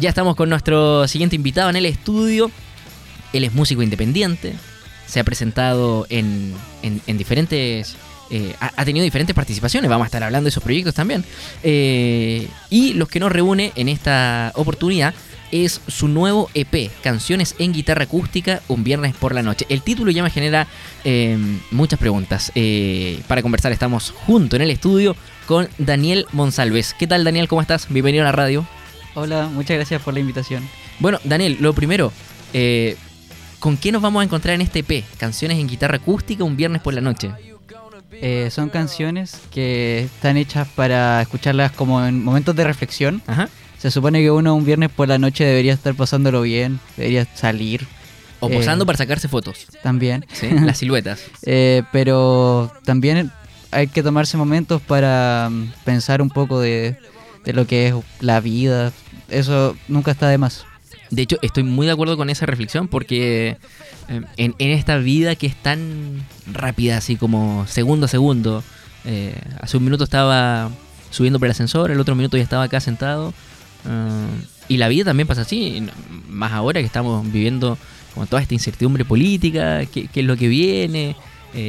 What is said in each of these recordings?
Ya estamos con nuestro siguiente invitado en el estudio. Él es músico independiente. Se ha presentado en, en- en diferentes. eh, ha, tenido diferentes participaciones. Vamos a estar hablando de esos proyectos también. Eh, y los que nos reúne en esta oportunidad es su nuevo EP, Canciones en Guitarra Acústica, un viernes por la noche. El título ya me genera eh, muchas preguntas. Eh, para conversar estamos junto en el estudio con Daniel Monsalves. ¿Qué tal Daniel? ¿Cómo estás? Bienvenido a la radio. Hola, muchas gracias por la invitación. Bueno, Daniel, lo primero, eh, ¿con qué nos vamos a encontrar en este EP? Canciones en guitarra acústica un viernes por la noche. Eh, son canciones que están hechas para escucharlas como en momentos de reflexión. Ajá. Se supone que uno un viernes por la noche debería estar pasándolo bien, debería salir O Eh. posando para sacarse fotos. también. ¿sí? Las siluetas. Eh, pero también hay que tomarse momentos para mm, pensar un poco de, de lo que es la vida. Eso nunca está de más. De hecho, estoy muy de acuerdo con esa reflexión porque eh, en, en esta vida que es tan rápida, así como segundo a segundo, eh, hace un minuto estaba subiendo por el ascensor, el otro minuto ya estaba acá sentado. eh, y la vida también pasa así, más ahora que estamos viviendo como toda esta incertidumbre política, qué, es lo que viene,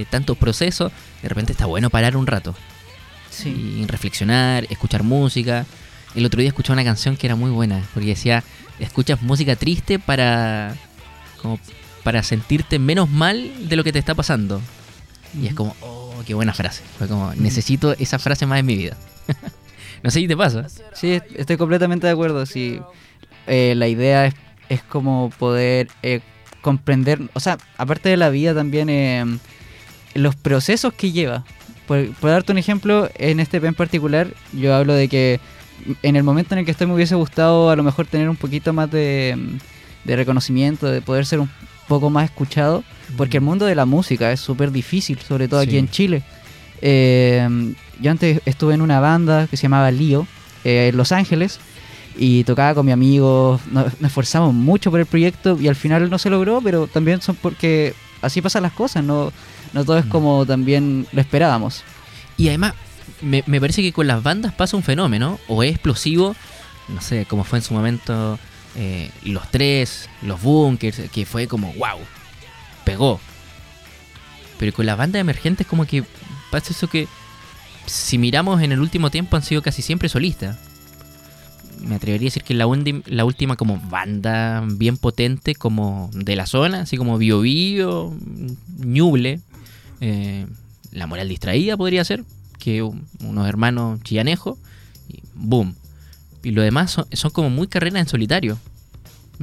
tantos procesos, de repente está bueno parar un rato y reflexionar, escuchar música. El otro día escuché una canción que era muy buena, porque decía, escuchas música triste para como para sentirte menos mal de lo que te está pasando. Y es como, oh, qué buena frase. Fue como, necesito esa frase más en mi vida. no sé si te pasa. Sí, estoy completamente de acuerdo. Sí, Eh, la idea es, es como poder eh, comprender, o sea, aparte de la vida también, eh, los procesos que lleva. Por, por darte un ejemplo, en este en particular, yo hablo de que en el momento en el que estoy me hubiese gustado a lo mejor tener un poquito más de, de reconocimiento, de poder ser un poco más escuchado, porque el mundo de la música es súper difícil, sobre todo aquí en Chile. Eh, yo antes estuve en una banda que se llamaba Lío, eh, en Los Ángeles, y tocaba con mi amigo, nos, nos esforzamos mucho por el proyecto y al final no se logró, pero también son porque así pasan las cosas, no, no todo es como también lo esperábamos. Y además, me, me parece que con las bandas pasa un fenómeno, o es explosivo, no sé, como fue en su momento eh, Los Tres, Los Bunkers, que fue como, wow, pegó. Pero con las bandas emergentes como que pasa eso que, si miramos en el último tiempo, han sido casi siempre solistas. Me atrevería a decir que la, undi- la última como banda bien potente como de la zona, así como Bio Bio, Ñuble, eh, La Moral Distraída podría ser, que un- unos hermanos chillanejos, y boom. Y lo demás son, son como muy carreras en solitario.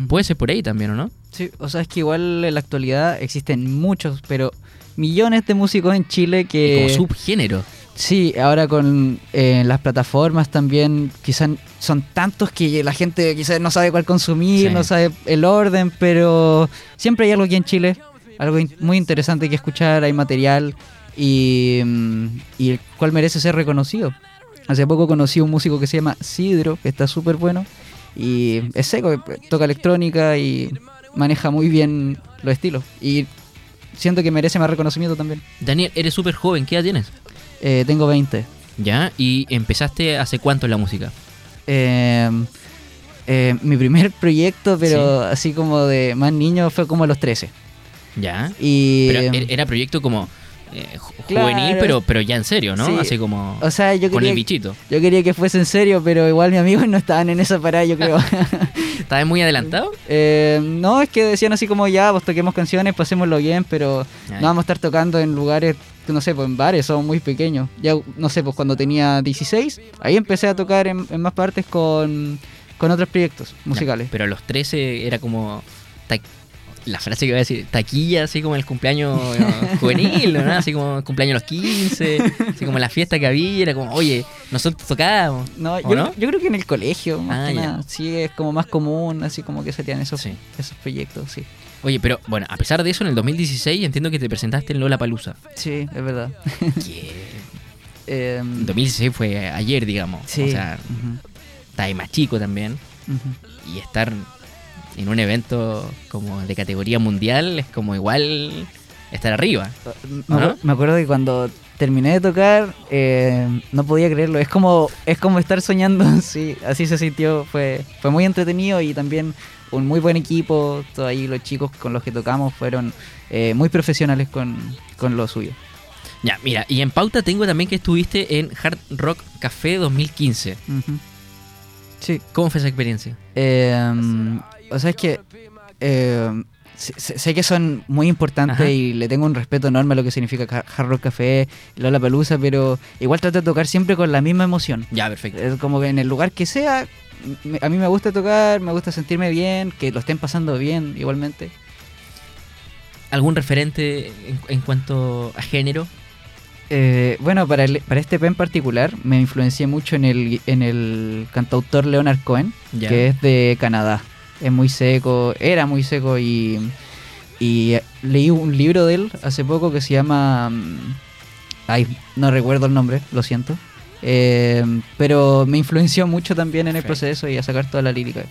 Puede ser por ahí también, ¿o no? Sí, o sea, es que igual en la actualidad existen muchos, pero millones de músicos en Chile Y que... como subgénero. Sí, ahora con eh, las plataformas también quizás son tantos que la gente quizás no sabe cuál consumir, Sí. no sabe el orden, pero siempre hay algo aquí en Chile, algo in- muy interesante que escuchar, hay material y, mm, y el cual merece ser reconocido. Hace poco conocí a un músico que se llama Sidro, que está súper bueno y es seco, eh, toca electrónica y maneja muy bien los estilos y siento que merece más reconocimiento también. Daniel, eres súper joven, ¿qué edad tienes? Eh, tengo 20. ¿Ya? ¿Y empezaste hace cuánto en la música? Eh, eh, mi primer proyecto, pero así como de más niño, fue como a los 13. ¿Ya? Y, Pero er- era proyecto como eh, ju- Claro. juvenil, pero, pero ya en serio, ¿no? Sí. Así como o sea, yo con quería, el bichito. yo quería que fuese en serio, pero igual mis amigos no estaban en esa parada, yo creo. ¿Estabas muy adelantado? Eh, no, es que decían así como ya, pues toquemos canciones, pasémoslo bien, pero Ay. no vamos a estar tocando en lugares, no sé, pues en bares, somos muy pequeños. Ya, no sé, pues cuando tenía 16, ahí empecé a tocar en, en más partes con, con otros proyectos musicales. Pero a los 13 era como. ta- La frase que iba a decir, taquilla, así como el cumpleaños eh, juvenil, ¿no? Así como el cumpleaños a los 15, así como la fiesta que había, era como, oye, nosotros tocábamos. No, ¿O yo, no? yo creo que en el colegio, más Ah, que nada. Sí, es como más común, así como que salían esos, Sí. esos proyectos, sí. Oye, pero bueno, a pesar de eso, en el 2016 entiendo que te presentaste en Lola Palusa. Sí, es verdad. que Em, 2016 fue ayer, digamos. sí. O sea, está ahí más chico también. Y estar en un evento como de categoría mundial es como igual estar arriba. Me, acu- me acuerdo que cuando terminé de tocar, eh, no podía creerlo. Es como, es como estar soñando, sí, así se sintió. Fue, fue muy entretenido y también un muy buen equipo. Todos ahí los chicos con los que tocamos fueron eh, muy profesionales con, con lo suyo. Ya, mira, y en pauta tengo también que estuviste en Hard Rock Café 2015. Ujú. Sí. ¿Cómo fue esa experiencia? Eh, o sea, es que eh, sé, que son muy importantes Ajá. y le tengo un respeto enorme a lo que significa Ca- Hard Rock Café, Lola Pelusa, pero igual trato de tocar siempre con la misma emoción. Ya, perfecto. Es como que en el lugar que sea, a mí me gusta tocar, me gusta sentirme bien, que lo estén pasando bien igualmente. ¿Algún referente en, en cuanto a género? Eh, bueno, para, el- para este EP en particular me influencié mucho en el, en el cantautor Leonard Cohen, que es de Canadá. Es muy seco, era muy seco y, y leí un libro de él hace poco que se llama... mm, Ay, no recuerdo el nombre, lo siento. Eh, pero me influenció mucho también en el proceso y a sacar toda la lírica.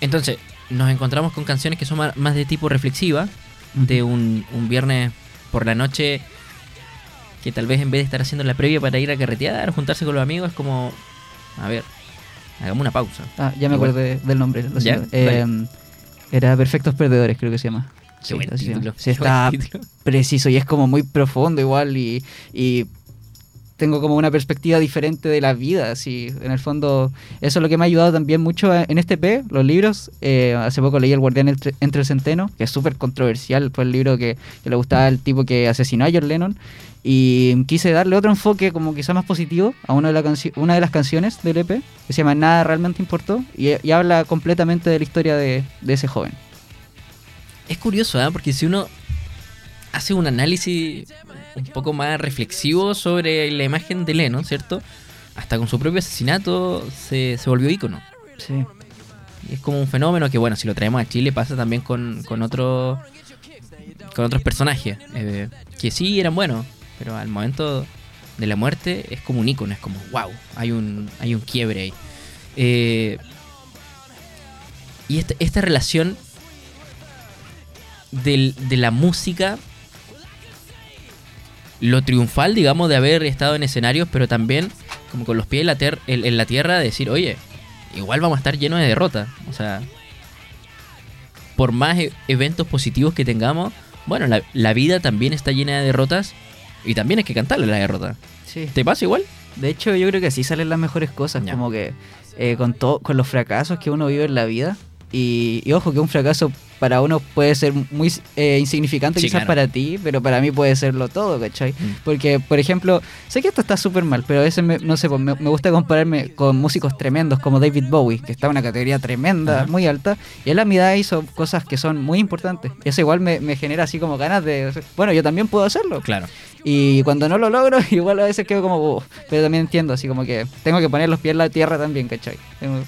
Entonces, nos encontramos con canciones que son más de tipo reflexiva, de un, un viernes por la noche, que tal vez en vez de estar haciendo la previa para ir a carretear o juntarse con los amigos, es como, a ver, hagamos una pausa. Ah, ya me Igual. acordé del nombre. lo ¿Ya? Eh, era Perfectos Perdedores, creo que se llama. Qué Sí, buen título. Sí, está buen título. preciso y es como muy profundo igual y, y tengo como una perspectiva diferente de la vida, así, en el fondo eso es lo que me ha ayudado también mucho en este P, los libros, Eh, hace poco leí El Guardián entre, el Centeno, que es súper controversial, fue el libro que, le gustaba al tipo que asesinó a John Lennon y quise darle otro enfoque como quizá más positivo a una de, las canciones del EP, que se llama Nada realmente importó y, habla completamente de la historia de, de ese joven. Es curioso, ¿ah? porque si uno hace un análisis un poco más reflexivo sobre la imagen de Lennon, ¿cierto? Hasta con su propio asesinato se, se volvió ícono. Sí. Y es como un fenómeno que, bueno, si lo traemos a Chile pasa también con, con, otro, con otros personajes. eh, que sí eran buenos, pero al momento de la muerte es como un ícono, es como, wow, hay un, hay un quiebre ahí. Eh, y esta, esta relación del- de la música, lo triunfal, digamos, de haber estado en escenarios, pero también como con los pies en la, ter- en- en la tierra, de decir, oye, igual vamos a estar llenos de derrotas. O sea, por más e- eventos positivos que tengamos, bueno, la, la vida también está llena de derrotas y también hay que cantarle la derrota. Sí. ¿Te pasa igual? De hecho, yo creo que así salen las mejores cosas, Ya. como que eh, con con los fracasos que uno vive en la vida. Y, y ojo que un fracaso para uno puede ser muy eh, insignificante Sí, quizás claro. para ti, pero para mí puede serlo todo, ¿cachai? Mm. Porque, por ejemplo, sé que esto está súper mal, pero a veces, me, no sé, pues, me, me gusta compararme con músicos tremendos como David Bowie, que está en una categoría tremenda, muy alta, y él a mi edad hizo cosas que son muy importantes. Y eso igual me, me genera así como ganas de, bueno, yo también puedo hacerlo. Claro. Y cuando no lo logro, igual a veces quedo como, "Uf", pero también entiendo, así como que tengo que poner los pies en la tierra también, ¿cachai? Tengo-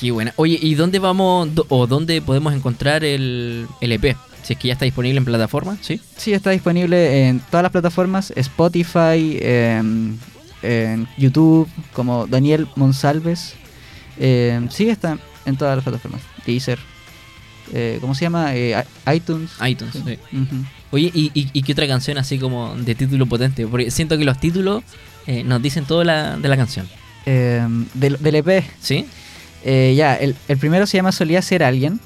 Qué buena. Oye, ¿y dónde vamos o dónde podemos encontrar el, el EP? Si es que ya está disponible en plataforma, ¿sí? Sí, está disponible en todas las plataformas, Spotify, em, en YouTube, como Daniel Monsalves. Em, sí, está en todas las plataformas. Deezer. Eh, ¿Cómo se llama? Eh, iTunes. iTunes, sí. Oye, ¿y, y, y qué otra canción así como de título potente? Porque siento que los títulos eh, nos dicen todo la, de la canción, Em, del, del EP, ¿sí? Eh, ya, el, el primero se llama Solía ser alguien.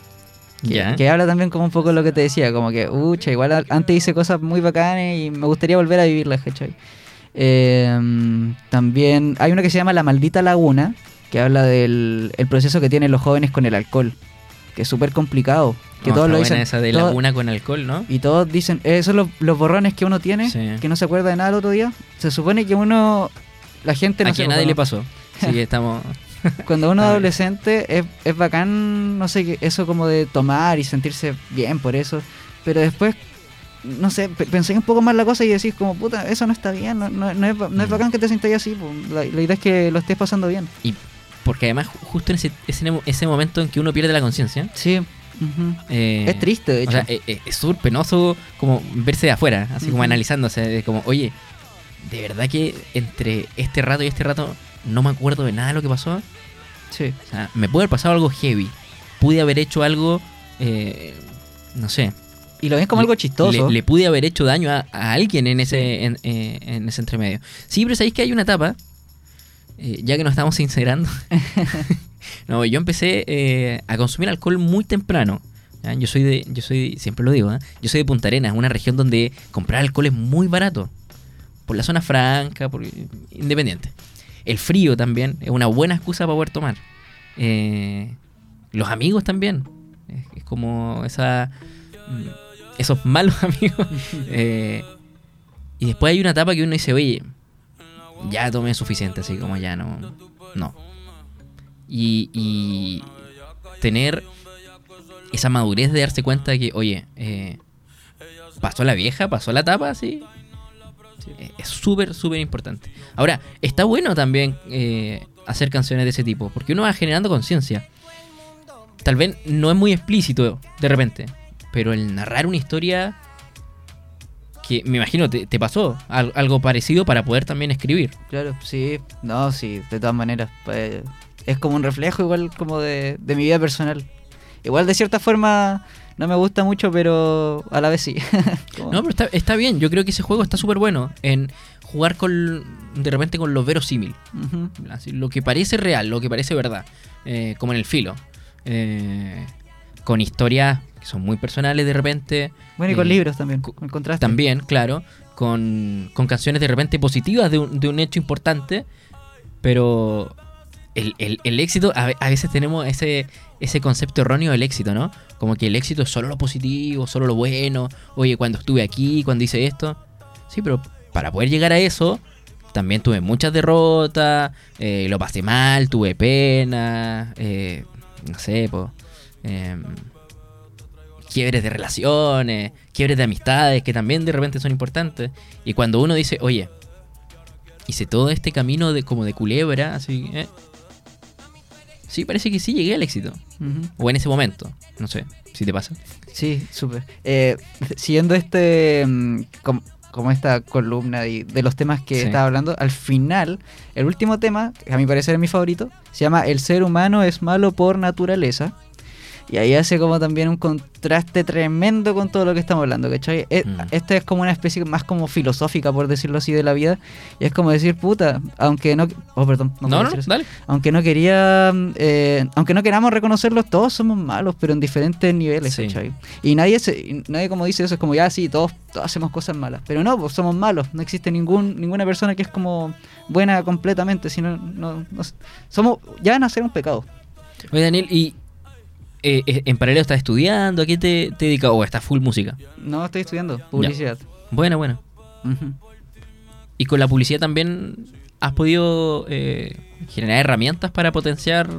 Que, Ya. que habla también como un poco lo que te decía, como que, ucha, igual antes hice cosas muy bacanas y me gustaría volver a vivirlas, ¿cachai? Eh, también hay una que se llama La Maldita Laguna, que habla del el proceso que tienen los jóvenes con el alcohol, que es súper complicado. Que No, todos lo dicen. esa de laguna con alcohol, ¿no? y todos dicen, eh, esos son los, los borrones que uno tiene, Sí. que no se acuerda de nada el otro día. Se supone que uno, la gente no Aquí sé, a nadie le pasó. Sí, estamos... cuando uno es A ver. adolescente es, es bacán, no sé, eso como de tomar y sentirse bien por eso. Pero después, no sé, pe- pensé un poco más la cosa y decís como, puta, eso no está bien, no, no, no es, no es Mm. bacán que te sientas así. La, la idea es que lo estés pasando bien. Porque además ju- justo en ese, ese, ese momento en que uno pierde la conciencia... Sí. ujú. eh, es triste, de O hecho. sea, eh, eh, es súper penoso como verse de afuera, así como analizándose, como, oye, de verdad que entre este rato y este rato no me acuerdo de nada de lo que pasó. sí. O sea, me puede haber pasado algo heavy. Pude haber hecho algo, eh, no sé, Y lo ven como le- algo chistoso. Le, le pude haber hecho daño a, a alguien en ese, en, eh, en ese entremedio. Sí, pero sabéis que hay una etapa, eh, ya que nos estamos sincerando. no, yo empecé eh, a consumir alcohol muy temprano. ¿ya? Yo soy de, yo soy, siempre lo digo, ¿eh? yo soy de Punta Arenas, una región donde comprar alcohol es muy barato. Por la zona franca, por, independiente. El frío también es una buena excusa para poder tomar. Eh, los amigos también. Es, como esa mm, esos malos amigos. Eh, y después hay una etapa que uno dice, oye, ya tomé suficiente, así como ya no. No. Y, y tener esa madurez de darse cuenta de que, oye, eh, pasó la vieja, pasó la etapa, así. Eh, Es súper, súper importante. Ahora, está bueno también eh, hacer canciones de ese tipo, porque uno va generando conciencia. Tal vez no es muy explícito de repente, pero el narrar una historia que me imagino te, te pasó al- algo parecido para poder también escribir. Claro, sí, no, sí, de todas maneras. pues, es como un reflejo igual como de, de mi vida personal. Igual de cierta forma no me gusta mucho, pero a la vez sí. Como- No, pero está, está bien, yo creo que ese juego está súper bueno en jugar con de repente con lo verosímil. Así, lo que parece real, lo que parece verdad, eh, como en el filo. Eh, con historias que son muy personales de repente. Bueno, y con eh, libros también, co- con contraste. También, claro. Con, con canciones de repente positivas de un, de un hecho importante. Pero el, el- el éxito, a, a veces tenemos ese, ese concepto erróneo del éxito, ¿no? Como que el éxito es solo lo positivo, solo lo bueno. Oye, cuando estuve aquí, cuando hice esto. Sí, pero para poder llegar a eso, también tuve muchas derrotas, eh, lo pasé mal, tuve pena, eh, no sé, po, em, quiebres de relaciones, quiebres de amistades, que también de repente son importantes. Y cuando uno dice, oye, hice todo este camino de como de culebra, así, ¿eh? Sí, parece que sí llegué al éxito. O en ese momento, no sé, si te pasa. Sí, súper. Eh, siguiendo este, mm, com- como esta columna de, de los temas que Sí. estaba hablando, al final, el último tema, que a mi parecer es mi favorito, se llama El ser humano es malo por naturaleza. Y ahí hace como también un contraste tremendo con todo lo que estamos hablando, ¿cachai? E- Mm. Esta es como una especie más como filosófica, por decirlo así, de la vida. Y es como decir, puta, aunque no... Oh, perdón. No, no, eso dale. aunque no quería eh, aunque no queramos reconocerlos todos somos malos pero en diferentes niveles Sí. ¿cachai? y nadie se, nadie como dice eso es como ya sí todos, todos hacemos cosas malas pero no pues somos malos no existe ningún ninguna persona que es como buena completamente sino no, no- somos ya van a ser un pecado Oye, Daniel, y eh, eh, en paralelo estás estudiando, ¿a qué te, te dedicas? ¿O estás full música? no estoy estudiando publicidad Bueno, bueno. Ujú. Y con la publicidad también has podido eh, generar herramientas para potenciar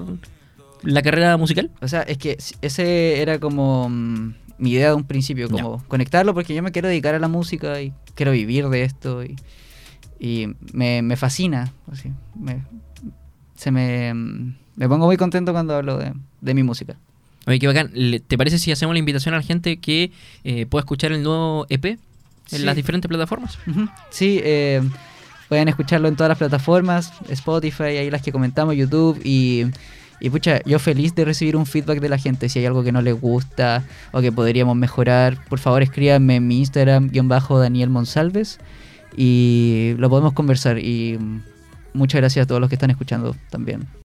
la carrera musical. o sea es que ese era como mm, mi idea de un principio como conectarlo porque yo me quiero dedicar a la música y quiero vivir de esto y, y me, me fascina así me, se me, mm, me pongo muy contento cuando hablo de, de mi música Oye, qué bacán. ¿Te parece si hacemos la invitación a la gente que eh, pueda escuchar el nuevo EP en Sí. las diferentes plataformas? Sí eh, pueden escucharlo en todas las plataformas Spotify ahí las que comentamos YouTube y y pucha, yo feliz de recibir un feedback de la gente. Si hay algo que no les gusta o que podríamos mejorar, por favor escríbanme en mi Instagram, guion bajo Daniel Monsalves, y lo podemos conversar. Y mm, muchas gracias a todos los que están escuchando también.